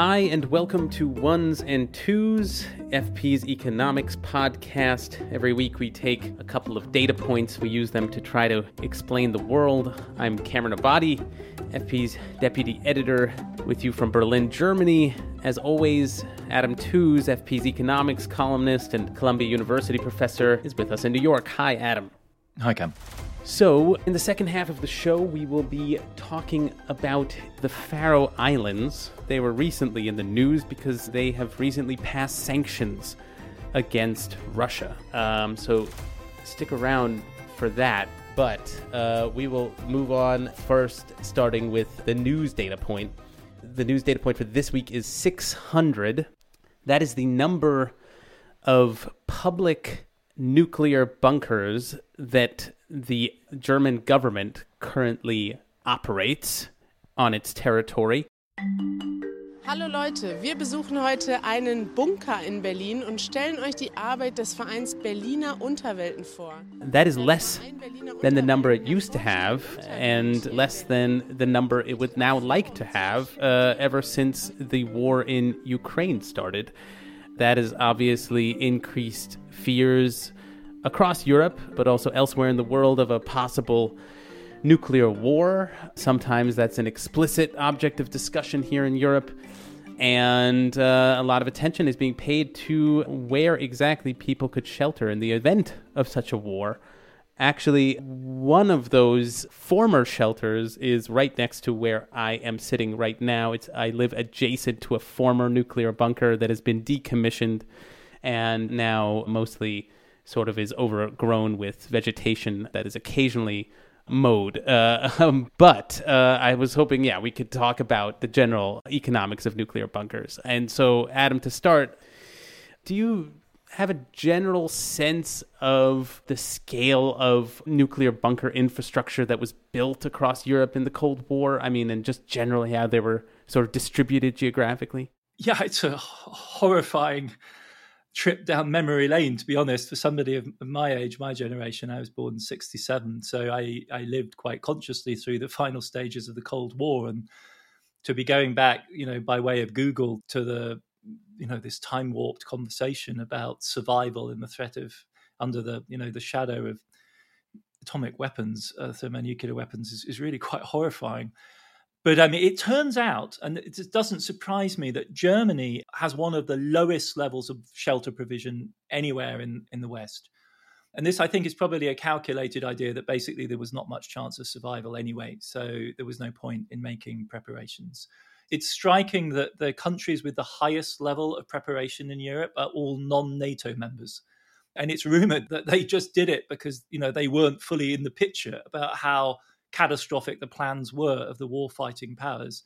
Hi, and welcome to Ones and Twos, FP's economics podcast. Every week we take a couple of data points, we use them to try to explain the world. I'm Cameron Abadi, FP's deputy editor, with you from Berlin, Germany. As always, Adam Tooze, FP's economics columnist and Columbia University professor, is with us in New York. Hi, Adam. Hi, Cam. So, in the second half of the show, we will be talking about the Faroe Islands. They were recently in the news because they have recently passed sanctions against Russia. Um, so, stick around for that. But uh, we will move on first, starting with the news data point. The news data point for this week is 600. That is the number of public nuclear bunkers that the German government currently operates on its territory. Hallo Leute, wir besuchen heute einen Bunker in Berlin und stellen euch die Arbeit des Vereins Berliner Unterwelten vor. That is less than the number it used to have, and less than the number it would now like to have uh, ever since the war in Ukraine started. That has obviously increased fears across Europe, but also elsewhere in the world, of a possible nuclear war. Sometimes that's an explicit object of discussion here in Europe. And uh, a lot of attention is being paid to where exactly people could shelter in the event of such a war. Actually, one of those former shelters is right next to where I am sitting right now. It's I live adjacent to a former nuclear bunker that has been decommissioned and now mostly sort of is overgrown with vegetation that is occasionally mowed. Uh, um, but uh, I was hoping, yeah, we could talk about the general economics of nuclear bunkers. And so, Adam, to start, do you have a general sense of the scale of nuclear bunker infrastructure that was built across Europe in the Cold War? I mean, and just generally how they were sort of distributed geographically? Yeah, it's a horrifying trip down memory lane to be honest. For somebody of my age my generation i was born in 67 so i i lived quite consciously through the final stages of the cold war. And to be going back you know by way of google to the you know this time warped conversation about survival and the threat of under the you know the shadow of atomic weapons uh, thermonuclear weapons is, is really quite horrifying but I mean, it turns out, and it doesn't surprise me, that Germany has one of the lowest levels of shelter provision anywhere in, in the West. And this, I think, is probably a calculated idea that basically there was not much chance of survival anyway. So there was no point in making preparations. It's striking that the countries with the highest level of preparation in Europe are all non NATO members. And it's rumored that they just did it because, you know, they weren't fully in the picture about how catastrophic the plans were of the war fighting powers.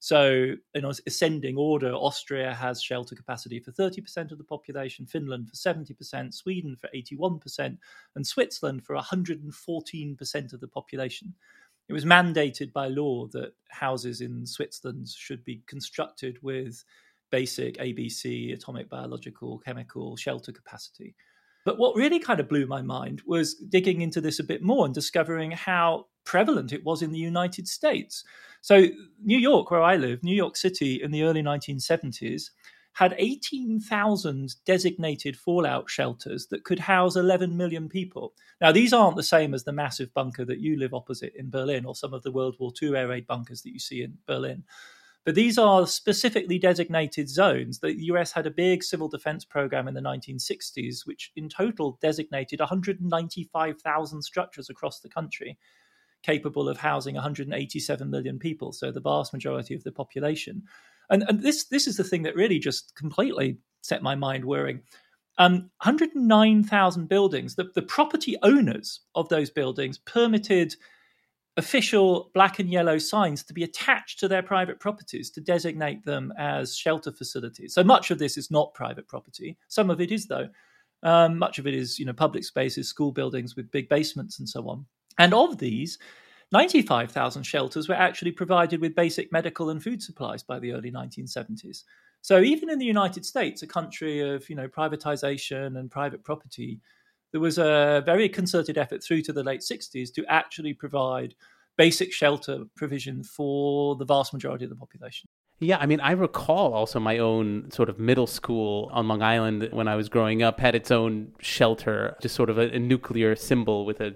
So, in ascending order, Austria has shelter capacity for 30% of the population, Finland for 70%, Sweden for 81%, and Switzerland for 114% of the population. It was mandated by law that houses in Switzerland should be constructed with basic ABC, atomic, biological, chemical shelter capacity. But what really kind of blew my mind was digging into this a bit more and discovering how prevalent it was in the United States. So, New York, where I live, New York City in the early 1970s, had 18,000 designated fallout shelters that could house 11 million people. Now, these aren't the same as the massive bunker that you live opposite in Berlin or some of the World War II air raid bunkers that you see in Berlin. But these are specifically designated zones. The US had a big civil defense program in the 1960s, which in total designated 195,000 structures across the country capable of housing 187 million people, so the vast majority of the population. And, and this this is the thing that really just completely set my mind whirring. um, 109,000 buildings. The, the property owners of those buildings permitted official black and yellow signs to be attached to their private properties to designate them as shelter facilities. So much of this is not private property. Some of it is, though. Um, much of it is, you know, public spaces, school buildings with big basements and so on. And of these, 95,000 shelters were actually provided with basic medical and food supplies by the early 1970s. So even in the United States, a country of, you know, privatization and private property, there was a very concerted effort through to the late 60s to actually provide basic shelter provision for the vast majority of the population. Yeah, I mean, I recall also my own sort of middle school on Long Island when I was growing up had its own shelter, just sort of a, a nuclear symbol with a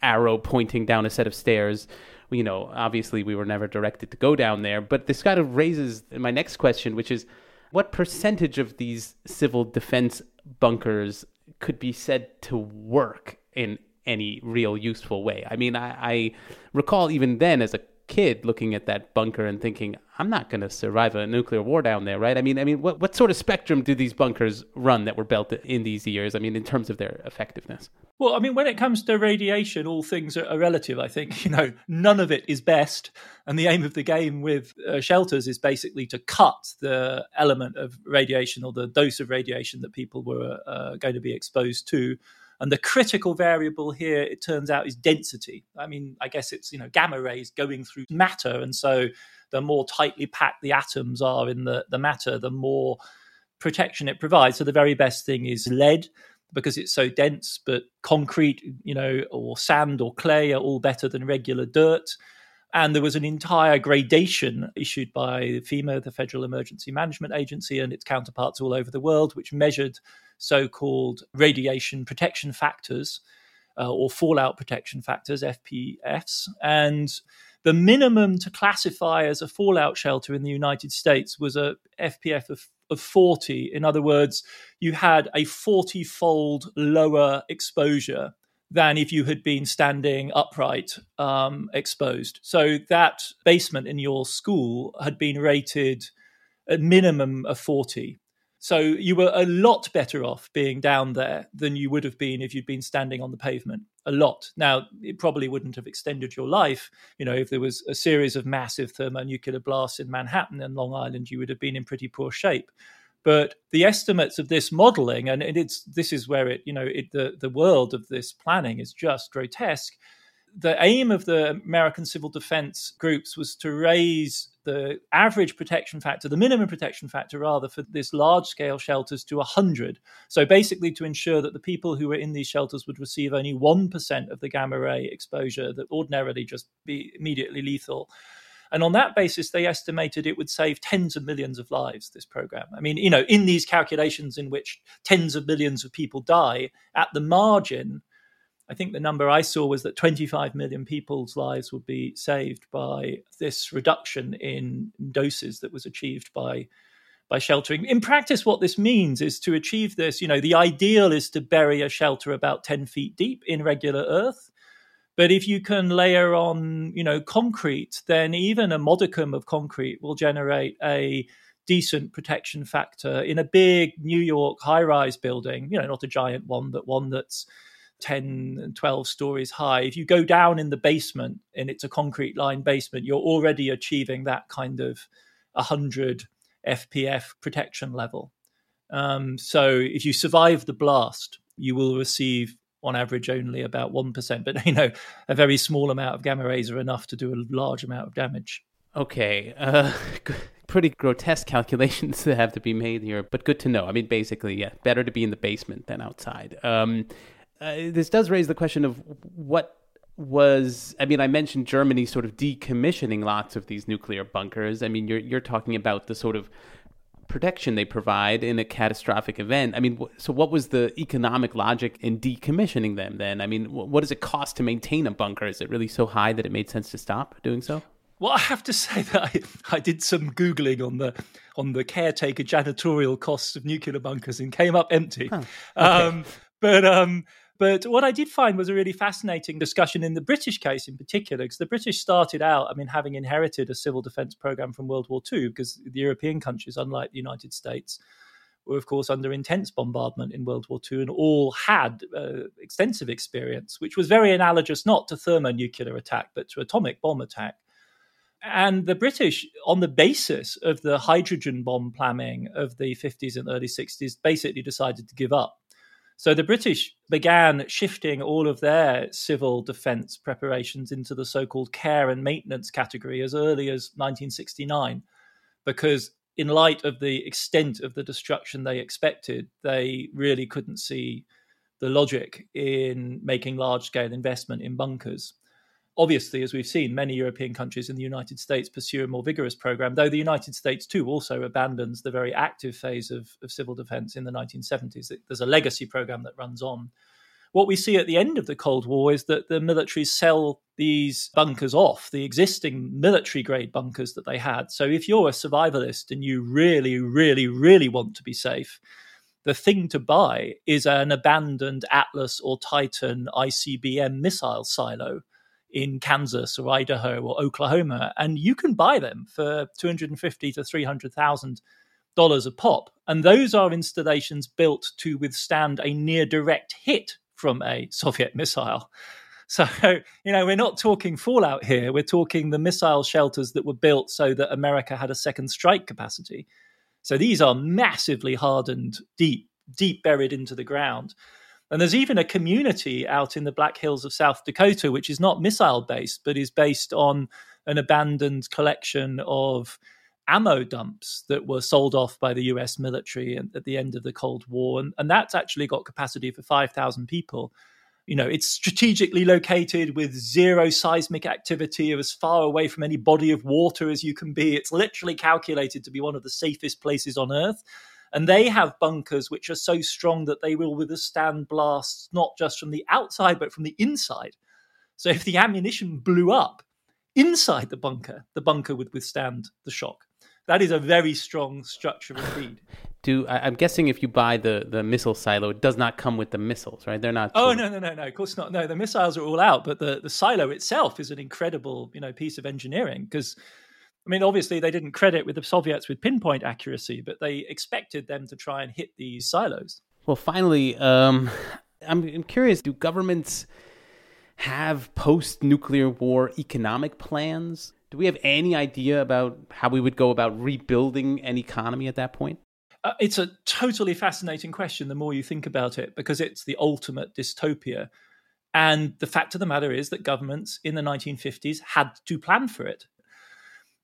arrow pointing down a set of stairs. You know, obviously we were never directed to go down there, but this kind of raises my next question, which is what percentage of these civil defense bunkers could be said to work in any real useful way. I mean, I, I recall even then as a kid looking at that bunker and thinking, I'm not going to survive a nuclear war down there, right? I mean, I mean, what what sort of spectrum do these bunkers run that were built in these years? I mean, in terms of their effectiveness. Well, I mean, when it comes to radiation, all things are, relative. I think you know none of it is best, and the aim of the game with uh, shelters is basically to cut the element of radiation or the dose of radiation that people were uh, going to be exposed to and the critical variable here, it turns out, is density. I mean, I guess it's, you know, gamma rays going through matter. And so the more tightly packed the atoms are in the, the matter, the more protection it provides. So the very best thing is lead because it's so dense, but concrete, you know, or sand or clay are all better than regular dirt. And there was an entire gradation issued by FEMA, the Federal Emergency Management Agency, and its counterparts all over the world, which measured so called radiation protection factors uh, or fallout protection factors, FPFs. And the minimum to classify as a fallout shelter in the United States was a FPF of, of 40. In other words, you had a 40 fold lower exposure than if you had been standing upright um, exposed. So that basement in your school had been rated a minimum of 40. So you were a lot better off being down there than you would have been if you'd been standing on the pavement. A lot. Now, it probably wouldn't have extended your life. You know, if there was a series of massive thermonuclear blasts in Manhattan and Long Island, you would have been in pretty poor shape. But the estimates of this modeling, and it's this is where it, you know, it, the the world of this planning is just grotesque the aim of the American civil defense groups was to raise the average protection factor, the minimum protection factor, rather, for this large scale shelters to 100. So basically, to ensure that the people who were in these shelters would receive only 1% of the gamma ray exposure that ordinarily just be immediately lethal. And on that basis, they estimated it would save tens of millions of lives, this program. I mean, you know, in these calculations in which tens of millions of people die, at the margin, I think the number I saw was that 25 million people's lives would be saved by this reduction in doses that was achieved by by sheltering. In practice, what this means is to achieve this, you know, the ideal is to bury a shelter about 10 feet deep in regular earth. But if you can layer on, you know, concrete, then even a modicum of concrete will generate a decent protection factor in a big New York high rise building, you know, not a giant one, but one that's 10 and 12 stories high. If you go down in the basement and it's a concrete lined basement you're already achieving that kind of 100 fpf protection level. Um, so if you survive the blast you will receive on average only about 1% but you know a very small amount of gamma rays are enough to do a large amount of damage. Okay uh, pretty grotesque calculations that have to be made here but good to know. I mean basically yeah better to be in the basement than outside. Um, uh, this does raise the question of what was I mean I mentioned Germany sort of decommissioning lots of these nuclear bunkers. I mean you're you're talking about the sort of protection they provide in a catastrophic event. I mean so what was the economic logic in decommissioning them then? I mean what does it cost to maintain a bunker? Is it really so high that it made sense to stop doing so? Well, I have to say that I, I did some googling on the on the caretaker janitorial costs of nuclear bunkers and came up empty. okay. um, but um, but what I did find was a really fascinating discussion in the British case in particular, because the British started out, I mean, having inherited a civil defense program from World War II, because the European countries, unlike the United States, were, of course, under intense bombardment in World War II and all had uh, extensive experience, which was very analogous not to thermonuclear attack, but to atomic bomb attack. And the British, on the basis of the hydrogen bomb planning of the 50s and early 60s, basically decided to give up. So the British began shifting all of their civil defense preparations into the so called care and maintenance category as early as 1969, because in light of the extent of the destruction they expected, they really couldn't see the logic in making large scale investment in bunkers. Obviously, as we've seen, many European countries in the United States pursue a more vigorous program, though the United States too also abandons the very active phase of, of civil defense in the 1970s. There's a legacy program that runs on. What we see at the end of the Cold War is that the militaries sell these bunkers off, the existing military grade bunkers that they had. So if you're a survivalist and you really, really, really want to be safe, the thing to buy is an abandoned Atlas or Titan ICBM missile silo in Kansas or Idaho or Oklahoma, and you can buy them for two hundred and fifty to three hundred thousand dollars a pop. And those are installations built to withstand a near direct hit from a Soviet missile. So, you know, we're not talking fallout here. We're talking the missile shelters that were built so that America had a second strike capacity. So these are massively hardened, deep, deep buried into the ground. And there's even a community out in the Black Hills of South Dakota, which is not missile based, but is based on an abandoned collection of ammo dumps that were sold off by the US military at the end of the Cold War. And, and that's actually got capacity for 5,000 people. You know, it's strategically located with zero seismic activity, as far away from any body of water as you can be. It's literally calculated to be one of the safest places on Earth. And they have bunkers which are so strong that they will withstand blasts not just from the outside, but from the inside. So if the ammunition blew up inside the bunker, the bunker would withstand the shock. That is a very strong structure indeed. Do I, am guessing if you buy the the missile silo, it does not come with the missiles, right? They're not. Oh no no no no! Of course not. No, the missiles are all out, but the the silo itself is an incredible you know piece of engineering because mean, obviously, they didn't credit with the Soviets with pinpoint accuracy, but they expected them to try and hit these silos. Well, finally, um, I'm, I'm curious do governments have post nuclear war economic plans? Do we have any idea about how we would go about rebuilding an economy at that point? Uh, it's a totally fascinating question the more you think about it, because it's the ultimate dystopia. And the fact of the matter is that governments in the 1950s had to plan for it.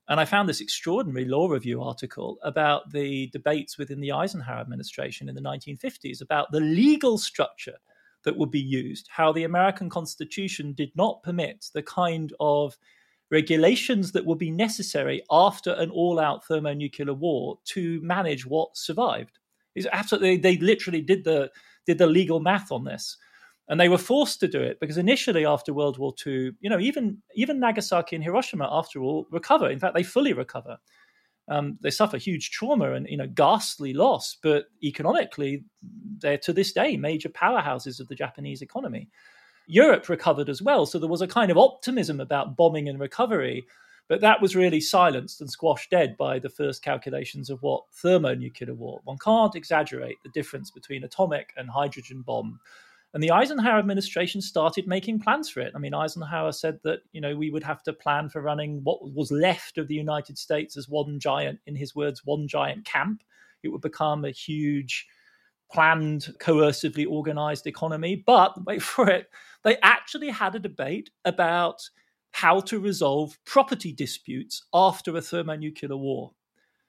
And I found this extraordinary law review article about the debates within the Eisenhower administration in the 1950s about the legal structure that would be used, how the American Constitution did not permit the kind of regulations that would be necessary after an all out thermonuclear war to manage what survived. It's absolutely, they literally did the, did the legal math on this and they were forced to do it because initially after world war ii you know even even nagasaki and hiroshima after all recover. In fact they fully recover. Um, they suffer huge trauma and you know ghastly loss but economically they're to this day major powerhouses of the japanese economy. Europe recovered as well so there was a kind of optimism about bombing and recovery but that was really silenced and squashed dead by the first calculations of what thermonuclear war. One can't exaggerate the difference between atomic and hydrogen bomb and the Eisenhower administration started making plans for it. I mean, Eisenhower said that, you know, we would have to plan for running what was left of the United States as one giant, in his words, one giant camp. It would become a huge, planned, coercively organized economy. But wait for it, they actually had a debate about how to resolve property disputes after a thermonuclear war.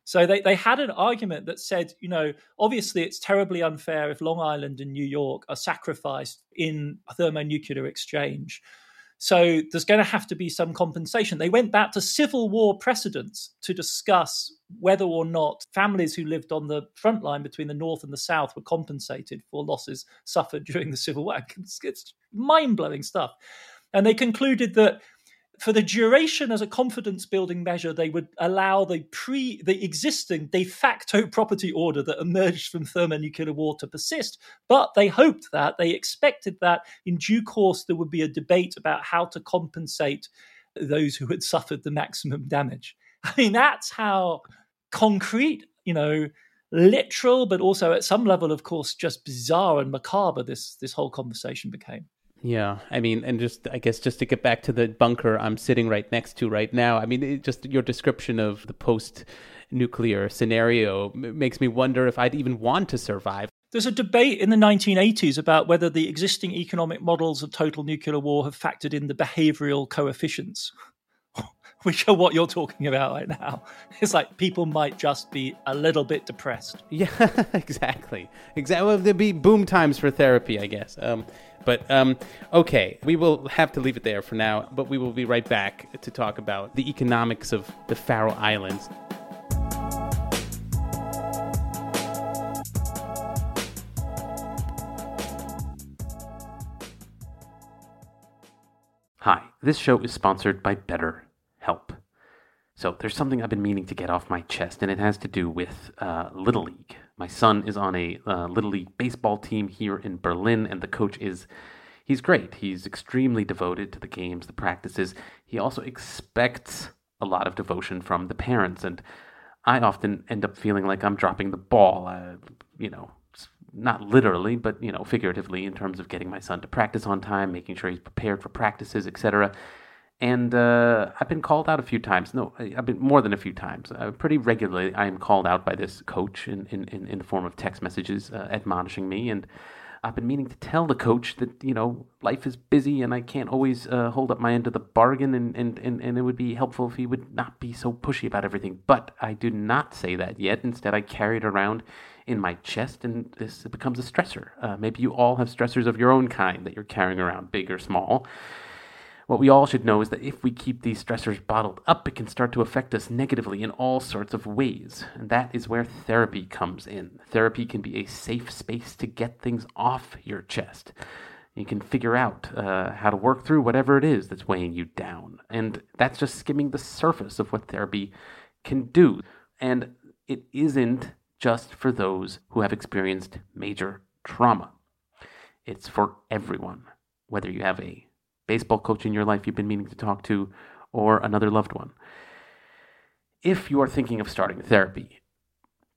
So they, they had an argument that said, you know, obviously it's terribly unfair if Long Island and New York are sacrificed in a thermonuclear exchange. So there's going to have to be some compensation. They went back to Civil War precedents to discuss whether or not families who lived on the front line between the North and the South were compensated for losses suffered during the Civil War. It's, it's mind blowing stuff. And they concluded that for the duration as a confidence building measure, they would allow the pre the existing de facto property order that emerged from thermonuclear war to persist. But they hoped that they expected that in due course there would be a debate about how to compensate those who had suffered the maximum damage. I mean, that's how concrete, you know, literal, but also at some level, of course, just bizarre and macabre. This this whole conversation became. Yeah, I mean, and just I guess just to get back to the bunker I'm sitting right next to right now. I mean, it, just your description of the post nuclear scenario makes me wonder if I'd even want to survive. There's a debate in the 1980s about whether the existing economic models of total nuclear war have factored in the behavioral coefficients, which are what you're talking about right now. It's like people might just be a little bit depressed. Yeah, exactly. Exactly. Well, there'd be boom times for therapy, I guess. Um, but um, okay, we will have to leave it there for now, but we will be right back to talk about the economics of the Faroe Islands. Hi, this show is sponsored by BetterHelp. So there's something I've been meaning to get off my chest, and it has to do with uh, Little League. My son is on a uh, Little League baseball team here in Berlin, and the coach is. He's great. He's extremely devoted to the games, the practices. He also expects a lot of devotion from the parents, and I often end up feeling like I'm dropping the ball. Uh, you know, not literally, but you know, figuratively in terms of getting my son to practice on time, making sure he's prepared for practices, etc. And uh, I've been called out a few times. No, I've been more than a few times. Uh, pretty regularly, I am called out by this coach in in, in the form of text messages uh, admonishing me. And I've been meaning to tell the coach that you know life is busy and I can't always uh, hold up my end of the bargain. And, and and and it would be helpful if he would not be so pushy about everything. But I do not say that yet. Instead, I carry it around in my chest, and this becomes a stressor. Uh, maybe you all have stressors of your own kind that you're carrying around, big or small. What we all should know is that if we keep these stressors bottled up, it can start to affect us negatively in all sorts of ways. And that is where therapy comes in. Therapy can be a safe space to get things off your chest. You can figure out uh, how to work through whatever it is that's weighing you down. And that's just skimming the surface of what therapy can do. And it isn't just for those who have experienced major trauma. It's for everyone, whether you have a baseball coach in your life you've been meaning to talk to or another loved one. If you are thinking of starting therapy,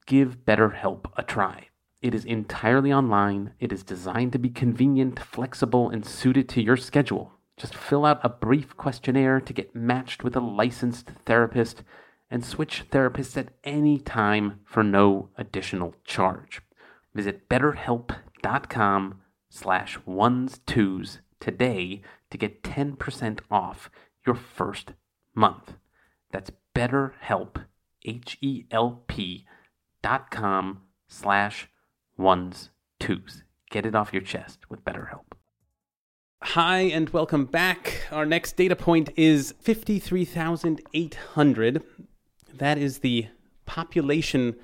give BetterHelp a try. It is entirely online. It is designed to be convenient, flexible, and suited to your schedule. Just fill out a brief questionnaire to get matched with a licensed therapist and switch therapists at any time for no additional charge. Visit betterhelp.com slash ones twos today to get 10% off your first month. That's betterhelp, H-E-L-P dot com slash ones twos. Get it off your chest with BetterHelp. Hi, and welcome back. Our next data point is 53,800 that is the population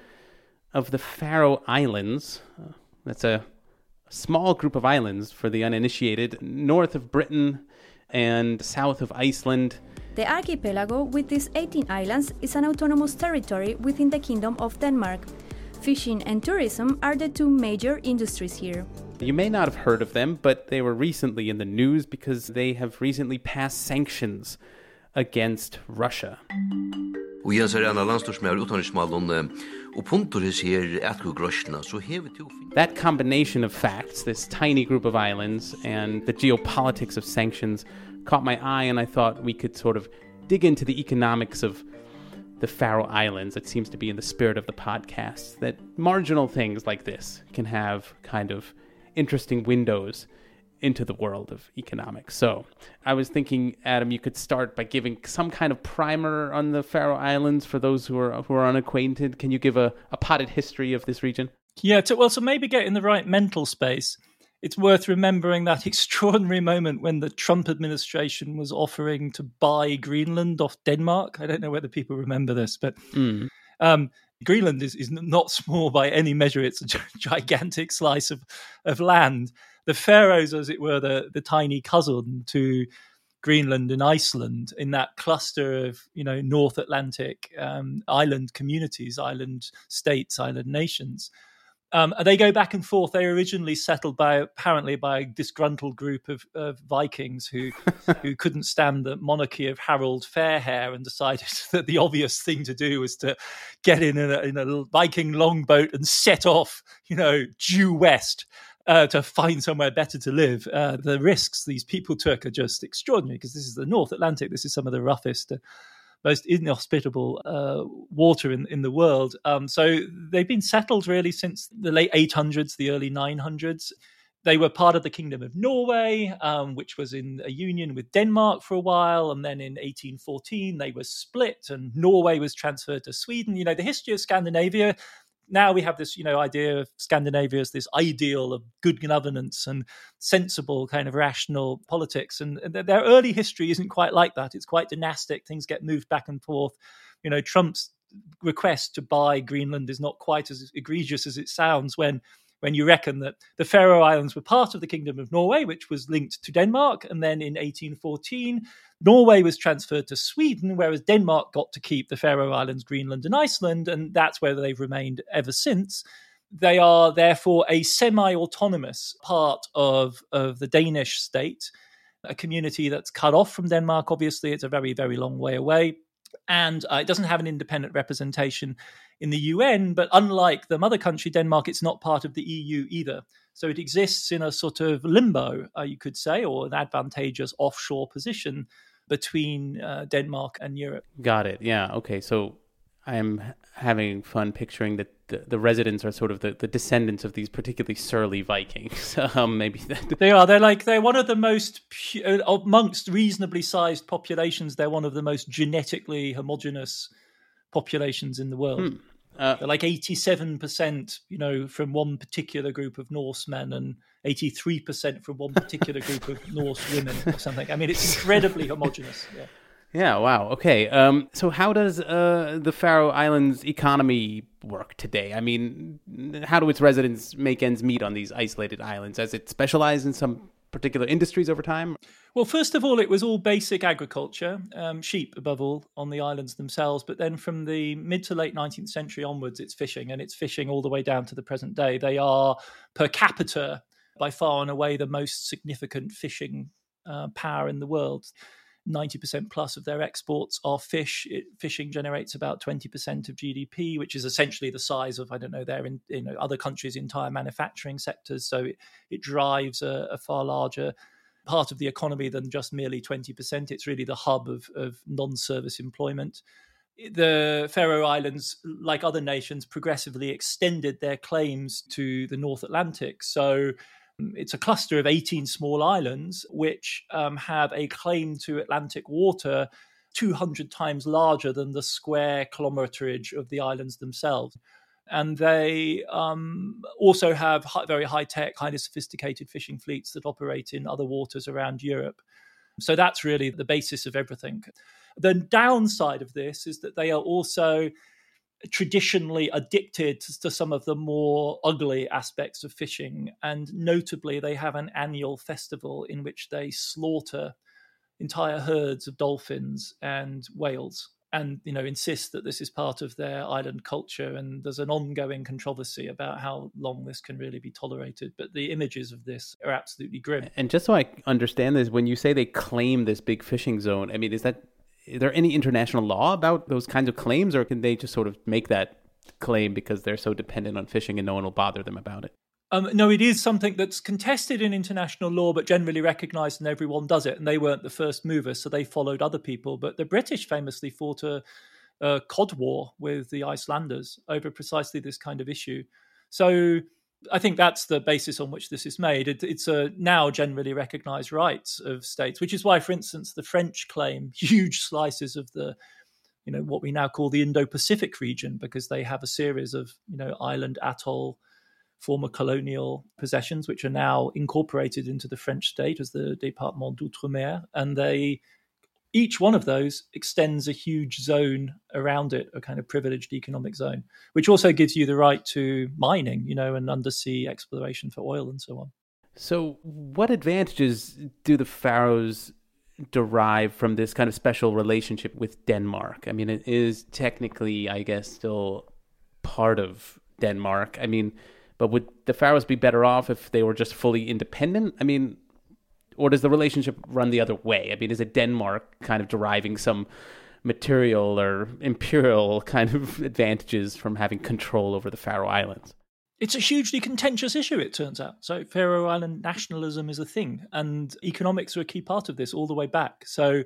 of the Faroe Islands. Uh, that's a, a small group of islands for the uninitiated, north of Britain and south of Iceland. The archipelago with these 18 islands is an autonomous territory within the Kingdom of Denmark. Fishing and tourism are the two major industries here. You may not have heard of them, but they were recently in the news because they have recently passed sanctions against Russia. Er en av landstorsmær utenriksmalen, og punteris her etko grøsjna, så hever to That combination of facts, this tiny group of islands, and the geopolitics of sanctions caught my eye, and I thought we could sort of dig into the economics of the Faroe Islands. It seems to be in the spirit of the podcast that marginal things like this can have kind of interesting windows into the world of economics. So I was thinking, Adam, you could start by giving some kind of primer on the Faroe Islands for those who are who are unacquainted. Can you give a, a potted history of this region? Yeah, to, well, so maybe get in the right mental space. It's worth remembering that extraordinary moment when the Trump administration was offering to buy Greenland off Denmark. I don't know whether people remember this, but mm. um, Greenland is, is not small by any measure. It's a gigantic slice of, of land the Faroes, as it were, the the tiny cousin to Greenland and Iceland in that cluster of you know North Atlantic um, island communities, island states, island nations. Um, they go back and forth. They were originally settled by apparently by a disgruntled group of, of Vikings who who couldn't stand the monarchy of Harold Fairhair and decided that the obvious thing to do was to get in a, in a Viking longboat and set off, you know, due west. Uh, to find somewhere better to live, uh, the risks these people took are just extraordinary because this is the North Atlantic. This is some of the roughest, uh, most inhospitable uh, water in, in the world. Um, so they've been settled really since the late 800s, the early 900s. They were part of the Kingdom of Norway, um, which was in a union with Denmark for a while. And then in 1814, they were split and Norway was transferred to Sweden. You know, the history of Scandinavia now we have this you know idea of scandinavia as this ideal of good governance and sensible kind of rational politics. And their early history isn't quite like that. It's quite dynastic. Things get moved back and forth. You know trump's request to buy greenland is not quite as egregious as it sounds when when you reckon that the Faroe Islands were part of the Kingdom of Norway, which was linked to Denmark. And then in 1814, Norway was transferred to Sweden, whereas Denmark got to keep the Faroe Islands, Greenland, and Iceland. And that's where they've remained ever since. They are therefore a semi autonomous part of, of the Danish state, a community that's cut off from Denmark. Obviously, it's a very, very long way away. And uh, it doesn't have an independent representation in the UN, but unlike the mother country, Denmark, it's not part of the EU either. So it exists in a sort of limbo, uh, you could say, or an advantageous offshore position between uh, Denmark and Europe. Got it. Yeah. Okay. So I'm having fun picturing that the, the residents are sort of the, the descendants of these particularly surly Vikings. um, maybe that... they are. They're like they're one of the most uh, amongst reasonably sized populations. They're one of the most genetically homogenous populations in the world. Hmm. Uh, They're like 87%, you know, from one particular group of Norsemen and 83% from one particular group of Norse women or something. I mean, it's incredibly homogenous. Yeah. Yeah, wow. Okay. Um, so how does uh, the Faroe Islands economy work today? I mean, how do its residents make ends meet on these isolated islands? Has it specialized in some particular industries over time? Well, first of all, it was all basic agriculture, um, sheep above all on the islands themselves. But then from the mid to late 19th century onwards, it's fishing, and it's fishing all the way down to the present day. They are per capita by far and away the most significant fishing uh, power in the world. 90% plus of their exports are fish. It, fishing generates about 20% of GDP, which is essentially the size of, I don't know, their in, you know, other countries' entire manufacturing sectors. So it, it drives a, a far larger part of the economy than just merely 20%. It's really the hub of, of non service employment. The Faroe Islands, like other nations, progressively extended their claims to the North Atlantic. So it's a cluster of 18 small islands which um, have a claim to Atlantic water 200 times larger than the square kilometerage of the islands themselves. And they um, also have high, very high tech, highly sophisticated fishing fleets that operate in other waters around Europe. So that's really the basis of everything. The downside of this is that they are also traditionally addicted to some of the more ugly aspects of fishing. And notably, they have an annual festival in which they slaughter entire herds of dolphins and whales and you know insist that this is part of their island culture and there's an ongoing controversy about how long this can really be tolerated but the images of this are absolutely grim and just so i understand this when you say they claim this big fishing zone i mean is that is there any international law about those kinds of claims, or can they just sort of make that claim because they're so dependent on fishing and no one will bother them about it? Um, no, it is something that's contested in international law, but generally recognised, and everyone does it. And they weren't the first movers, so they followed other people. But the British famously fought a, a cod war with the Icelanders over precisely this kind of issue. So I think that's the basis on which this is made. It, it's a now generally recognized rights of states, which is why, for instance, the French claim huge slices of the, you know, what we now call the Indo-Pacific region, because they have a series of, you know, island atoll, former colonial possessions, which are now incorporated into the French state as the Département d'Outre-mer, and they each one of those extends a huge zone around it, a kind of privileged economic zone, which also gives you the right to mining, you know, and undersea exploration for oil and so on. So, what advantages do the Faroes derive from this kind of special relationship with Denmark? I mean, it is technically, I guess, still part of Denmark. I mean, But would the Faroes be better off if they were just fully independent? I mean, or does the relationship run the other way? I mean, is it Denmark kind of deriving some material or imperial kind of advantages from having control over the Faroe Islands? It's a hugely contentious issue, it turns out. So, Faroe Island nationalism is a thing, and economics are a key part of this all the way back. So,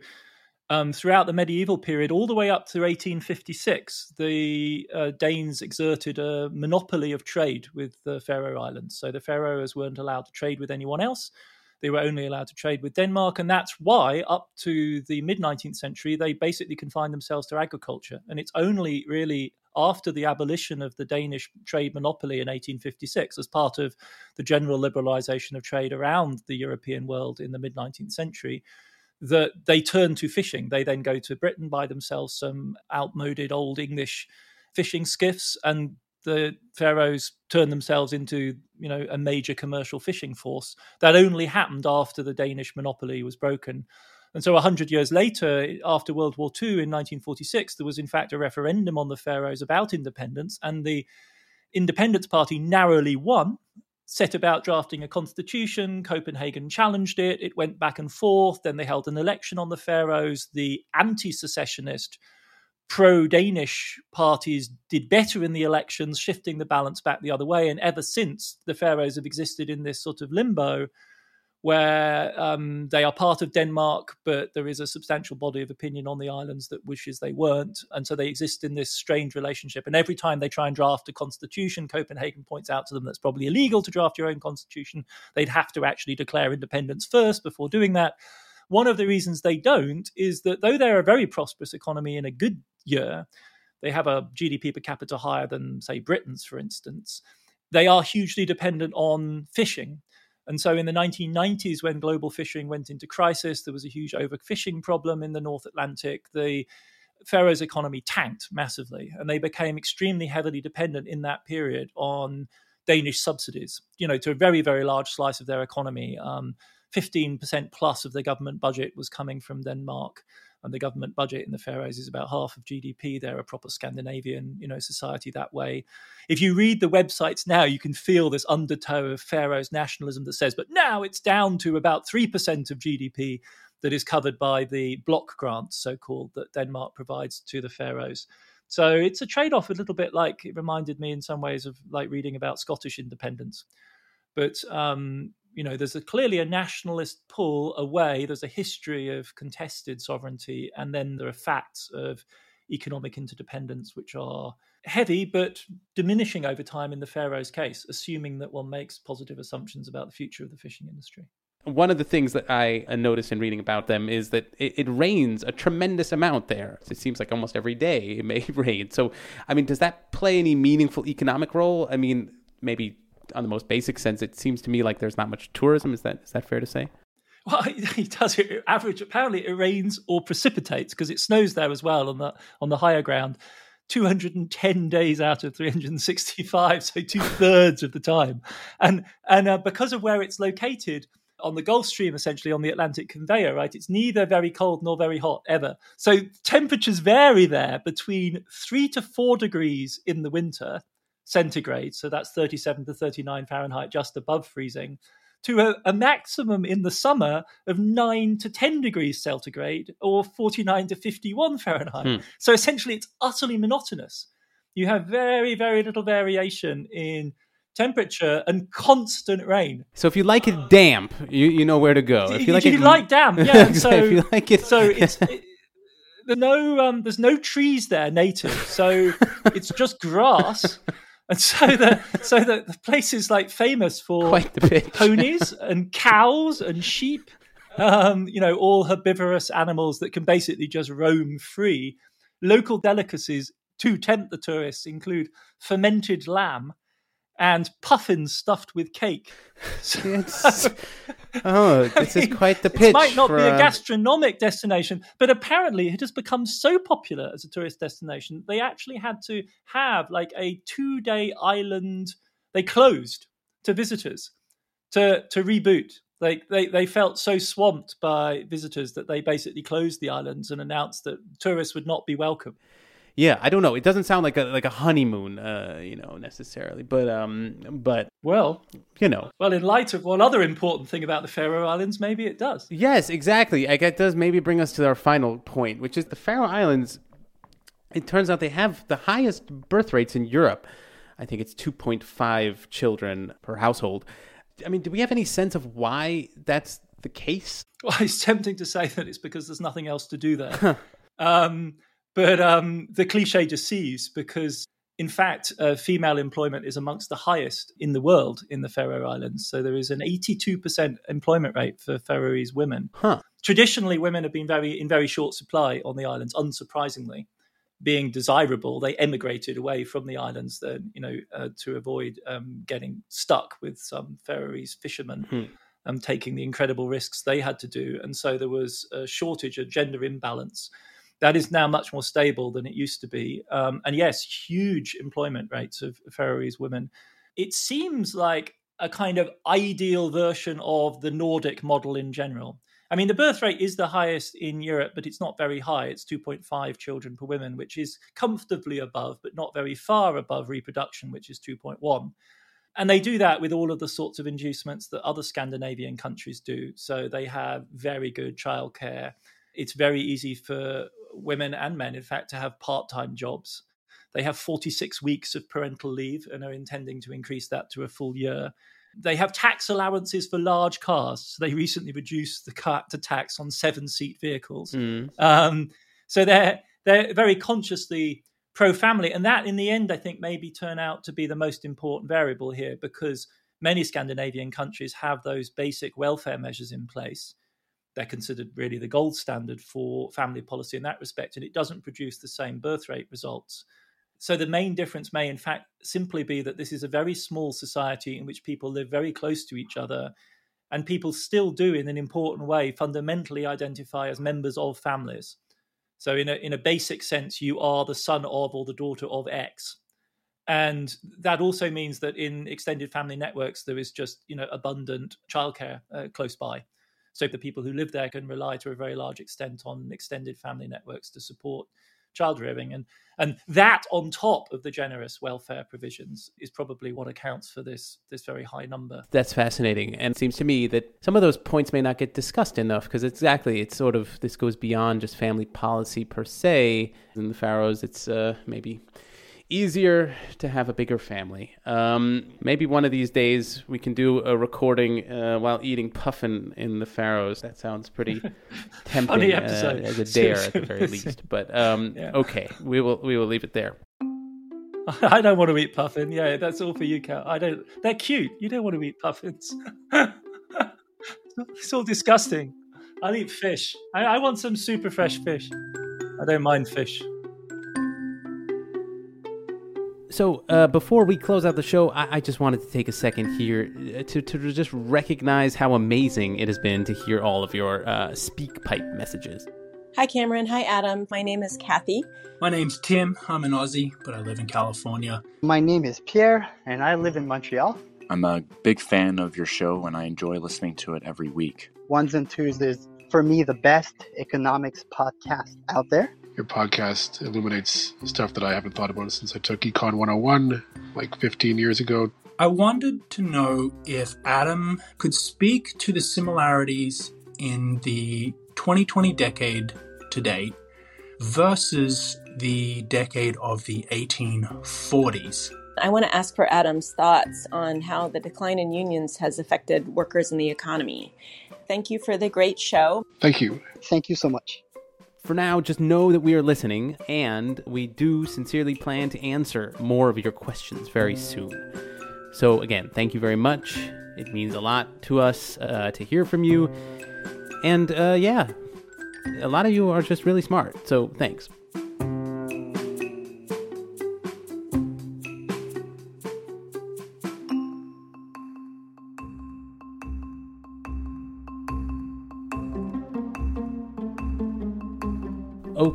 um, throughout the medieval period, all the way up to 1856, the uh, Danes exerted a monopoly of trade with the Faroe Islands. So, the Faroes weren't allowed to trade with anyone else. They were only allowed to trade with Denmark. And that's why, up to the mid 19th century, they basically confined themselves to agriculture. And it's only really after the abolition of the Danish trade monopoly in 1856, as part of the general liberalization of trade around the European world in the mid 19th century, that they turn to fishing. They then go to Britain, buy themselves some outmoded old English fishing skiffs, and the Faroes turned themselves into you know a major commercial fishing force. That only happened after the Danish monopoly was broken. And so, 100 years later, after World War II in 1946, there was in fact a referendum on the Faroes about independence, and the Independence Party narrowly won, set about drafting a constitution. Copenhagen challenged it. It went back and forth. Then they held an election on the Faroes. The anti secessionist, pro Danish parties did better in the elections, shifting the balance back the other way. And ever since, the Faroes have existed in this sort of limbo where um, they are part of Denmark, but there is a substantial body of opinion on the islands that wishes they weren't. And so they exist in this strange relationship. And every time they try and draft a constitution, Copenhagen points out to them that's probably illegal to draft your own constitution. They'd have to actually declare independence first before doing that. One of the reasons they don't is that though they're a very prosperous economy in a good year, they have a GDP per capita higher than, say, Britain's, for instance. They are hugely dependent on fishing and so in the 1990s, when global fishing went into crisis, there was a huge overfishing problem in the North Atlantic. The Faroes economy tanked massively, and they became extremely heavily dependent in that period on Danish subsidies, you know, to a very, very large slice of their economy. Um, 15% plus of the government budget was coming from Denmark and the government budget in the Faroes is about half of GDP. They're a proper Scandinavian, you know, society that way. If you read the websites now, you can feel this undertow of Faroes nationalism that says, but now it's down to about 3% of GDP that is covered by the block grants, so called, that Denmark provides to the Faroes. So it's a trade off, a little bit like it reminded me in some ways of like reading about Scottish independence. But um, you know there's a, clearly a nationalist pull away there's a history of contested sovereignty and then there are facts of economic interdependence which are heavy but diminishing over time in the Faroes case assuming that one makes positive assumptions about the future of the fishing industry one of the things that I noticed in reading about them is that it, it, rains a tremendous amount there. It seems like almost every day it may rain. So, I mean, does that play any meaningful economic role? I mean, maybe on the most basic sense, it seems to me like there's not much tourism. Is that is that fair to say? Well, it does it average. Apparently, it rains or precipitates because it snows there as well on the on the higher ground. 210 days out of 365, so two thirds of the time, and and uh, because of where it's located on the Gulf Stream, essentially on the Atlantic conveyor, right? It's neither very cold nor very hot ever. So temperatures vary there between three to four degrees in the winter centigrade, so that's 37 to 39 Fahrenheit, just above freezing, to a, a, maximum in the summer of 9 to 10 degrees centigrade or 49 to 51 Fahrenheit. Hmm. So essentially, it's utterly monotonous. You have very, very little variation in temperature and constant rain. So if you like it damp, you, you know where to go. If you like you it like damp, yeah. so if you like it, so it's it, there's no um, there's no trees there native, so it's just grass and so the so the, the place is like famous for ponies and cows and sheep um, you know all herbivorous animals that can basically just roam free. Local delicacies to tempt the tourists include fermented lamb and puffins stuffed with cake. oh, this is quite the pitch. It might not be a um, gastronomic destination, but apparently it has become so popular as a tourist destination. They actually had to have like a two-day island. They closed to visitors to to reboot. Like they, they felt so swamped by visitors that they basically closed the islands and announced that tourists would not be welcome. Yeah, I don't know. It doesn't sound like a like a honeymoon, uh, you know, necessarily. But um, but well, you know, well, in light of one other important thing about the Faroe Islands, maybe it does. Yes, exactly. I it does maybe bring us to our final point, which is the Faroe Islands. It turns out they have the highest birth rates in Europe. I think it's 2.5 children per household. I mean, do we have any sense of why that's the case? Well, it's tempting to say that it's because there's nothing else to do there. um, but um, the cliche deceives because, in fact, uh, female employment is amongst the highest in the world in the Faroe Islands. So there is an 82% employment rate for Faroese women. Huh. Traditionally, women have been very in very short supply on the islands, unsurprisingly. Being desirable, they emigrated away from the islands, then you know, uh, to avoid um, getting stuck with some Faroese fishermen. Hmm um, taking the incredible risks they had to do. And so there was a shortage, a gender imbalance. That is now much more stable than it used to be. Um, and yes, huge employment rates of Faroese women. It seems like a kind of ideal version of the Nordic model in general. I mean, the birth rate is the highest in Europe, but it's not very high. It's 2.5 children per woman, which is comfortably above, but not very far above reproduction, which is 2.1. And they do that with all of the sorts of inducements that other Scandinavian countries do. So they have very good childcare. It's very easy for women and men, in fact, to have part time jobs. They have 46 weeks of parental leave and are intending to increase that to a full year. They have tax allowances for large cars. So they recently reduced the cut to tax on seven seat vehicles. Mm. Um, so they're they're very consciously pro family. And that, in the end, I think, maybe turn out to be the most important variable here because many Scandinavian countries have those basic welfare measures in place. They're considered really the gold standard for family policy in that respect, and it doesn't produce the same birth rate results. So, the main difference may, in fact, simply be that this is a very small society in which people live very close to each other, and people still do, in an important way, fundamentally identify as members of families. So in a in a basic sense, you are the son of or the daughter of X. And that also means that in extended family networks, there is just you know abundant childcare uh, close by. So the people who live there can rely to a very large extent on extended family networks to support child rearing. And and that on top of the generous welfare provisions is probably what accounts for this this very high number. That's fascinating. And it seems to me that some of those points may not get discussed enough because exactly it's sort of this goes beyond just family policy per se. In the Faroes it's uh, maybe easier to have a bigger family. Um, maybe one of these days we can do a recording uh, while eating puffin in the Faroes. That sounds pretty tempting uh, as a dare at the very least. But um, yeah. okay, we will we will leave it there. I don't want to eat puffin. Yeah, that's all for you, Cal. I don't. They're cute. You don't want to eat puffins. it's all disgusting. I'll eat fish. I, I want some super fresh fish. I don't mind fish. So, uh, before we close out the show, I-, I, just wanted to take a second here uh, to, to just recognize how amazing it has been to hear all of your uh, SpeakPipe messages. Hi, Cameron. Hi, Adam. My name is Kathy. My name's Tim. I'm an Aussie, but I live in California. My name is Pierre, and I live in Montreal. I'm a big fan of your show, and I enjoy listening to it every week. Ones and Tooze is, for me, the best economics podcast out there your podcast illuminates stuff that I haven't thought about since I took Econ 101 like 15 years ago. I wanted to know if Adam could speak to the similarities in the 2020 decade to date versus the decade of the 1840s. I want to ask for Adam's thoughts on how the decline in unions has affected workers in the economy. Thank you for the great show. Thank you. Thank you so much. For now, just know that we are listening, and we do sincerely plan to answer more of your questions very soon. So, again, thank you very much. It means a lot to us uh, to hear from you. And uh, yeah, a lot of you are just really smart. So, thanks.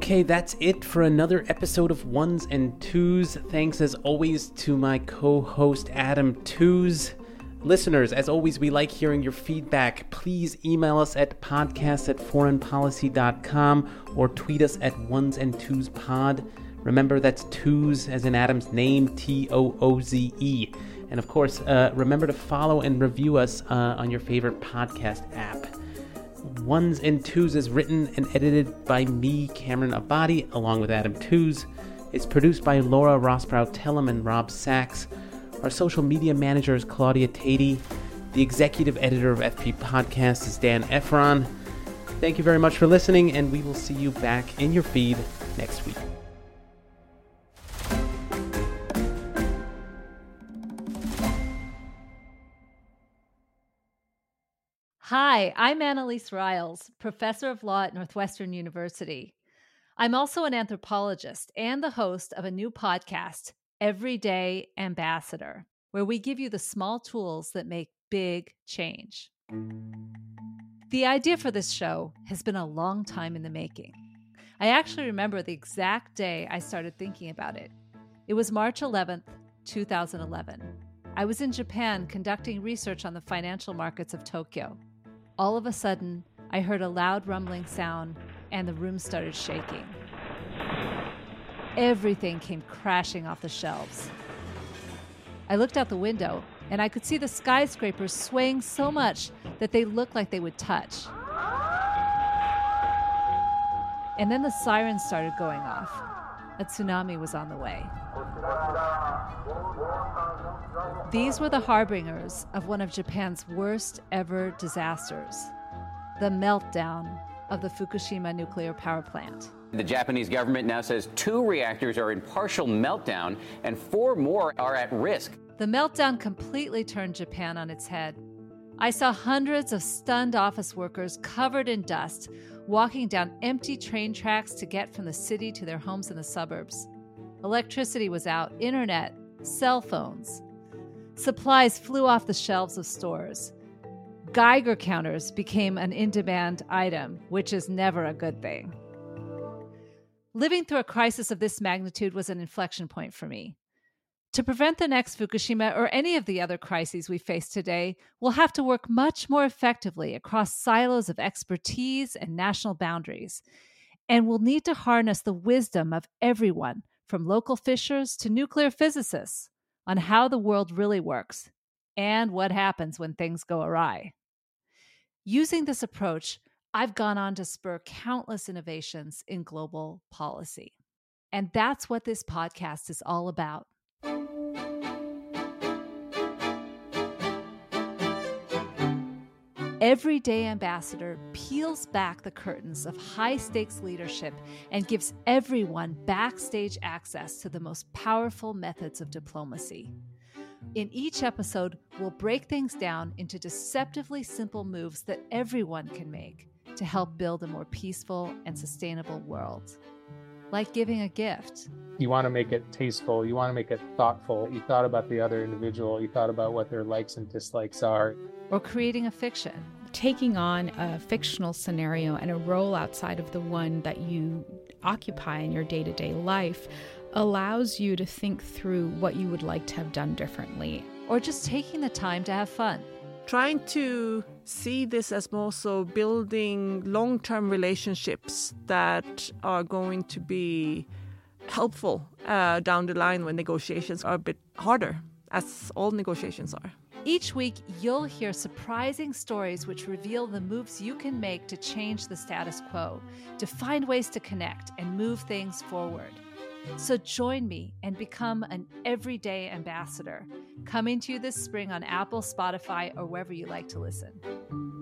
Okay, that's it for another episode of Ones and Tooze. Thanks as always to my co host Adam Tooze. Listeners, as always, we like hearing your feedback. Please email us at podcast at foreignpolicy.com or tweet us at ones and tooze pod. Remember, that's Tooze as in Adam's name, T O O Z E. And of course, uh, remember to follow and review us uh, on your favorite podcast app. Ones and Tooze is written and edited by me, Cameron Abadi, along with Adam Tooze. It's produced by Laura Rosbrow Tellem and Rob Sachs. Our social media manager is Claudia Tatey. The executive editor of FP Podcast is Dan Ephron. Thank you very much for listening, and we will see you back in your feed next week. Hi, I'm Annelise Riles, professor of law at Northwestern University. I'm also an anthropologist and the host of a new podcast, Everyday Ambassador, where we give you the small tools that make big change. The idea for this show has been a long time in the making. I actually remember the exact day I started thinking about it. It was March 11th, 2011. I was in Japan conducting research on the financial markets of Tokyo. All of a sudden, I heard a loud rumbling sound and the room started shaking. Everything came crashing off the shelves. I looked out the window and I could see the skyscrapers swaying so much that they looked like they would touch. And then the sirens started going off. A tsunami was on the way. These were the harbingers of one of Japan's worst ever disasters the meltdown of the Fukushima nuclear power plant. The Japanese government now says two reactors are in partial meltdown and four more are at risk. The meltdown completely turned Japan on its head. I saw hundreds of stunned office workers covered in dust walking down empty train tracks to get from the city to their homes in the suburbs. Electricity was out, internet, cell phones. Supplies flew off the shelves of stores. Geiger counters became an in demand item, which is never a good thing. Living through a crisis of this magnitude was an inflection point for me. To prevent the next Fukushima or any of the other crises we face today, we'll have to work much more effectively across silos of expertise and national boundaries. And we'll need to harness the wisdom of everyone, from local fishers to nuclear physicists, on how the world really works and what happens when things go awry. Using this approach, I've gone on to spur countless innovations in global policy. And that's what this podcast is all about. Everyday Ambassador peels back the curtains of high stakes leadership and gives everyone backstage access to the most powerful methods of diplomacy. In each episode, we'll break things down into deceptively simple moves that everyone can make to help build a more peaceful and sustainable world. Like giving a gift. You want to make it tasteful, you want to make it thoughtful. You thought about the other individual, you thought about what their likes and dislikes are. Or creating a fiction. Taking on a fictional scenario and a role outside of the one that you occupy in your day to day life allows you to think through what you would like to have done differently. Or just taking the time to have fun. Trying to see this as more so building long term relationships that are going to be helpful uh, down the line when negotiations are a bit harder, as all negotiations are. Each week, you'll hear surprising stories which reveal the moves you can make to change the status quo, to find ways to connect and move things forward. So join me and become an everyday ambassador, coming to you this spring on Apple, Spotify, or wherever you like to listen.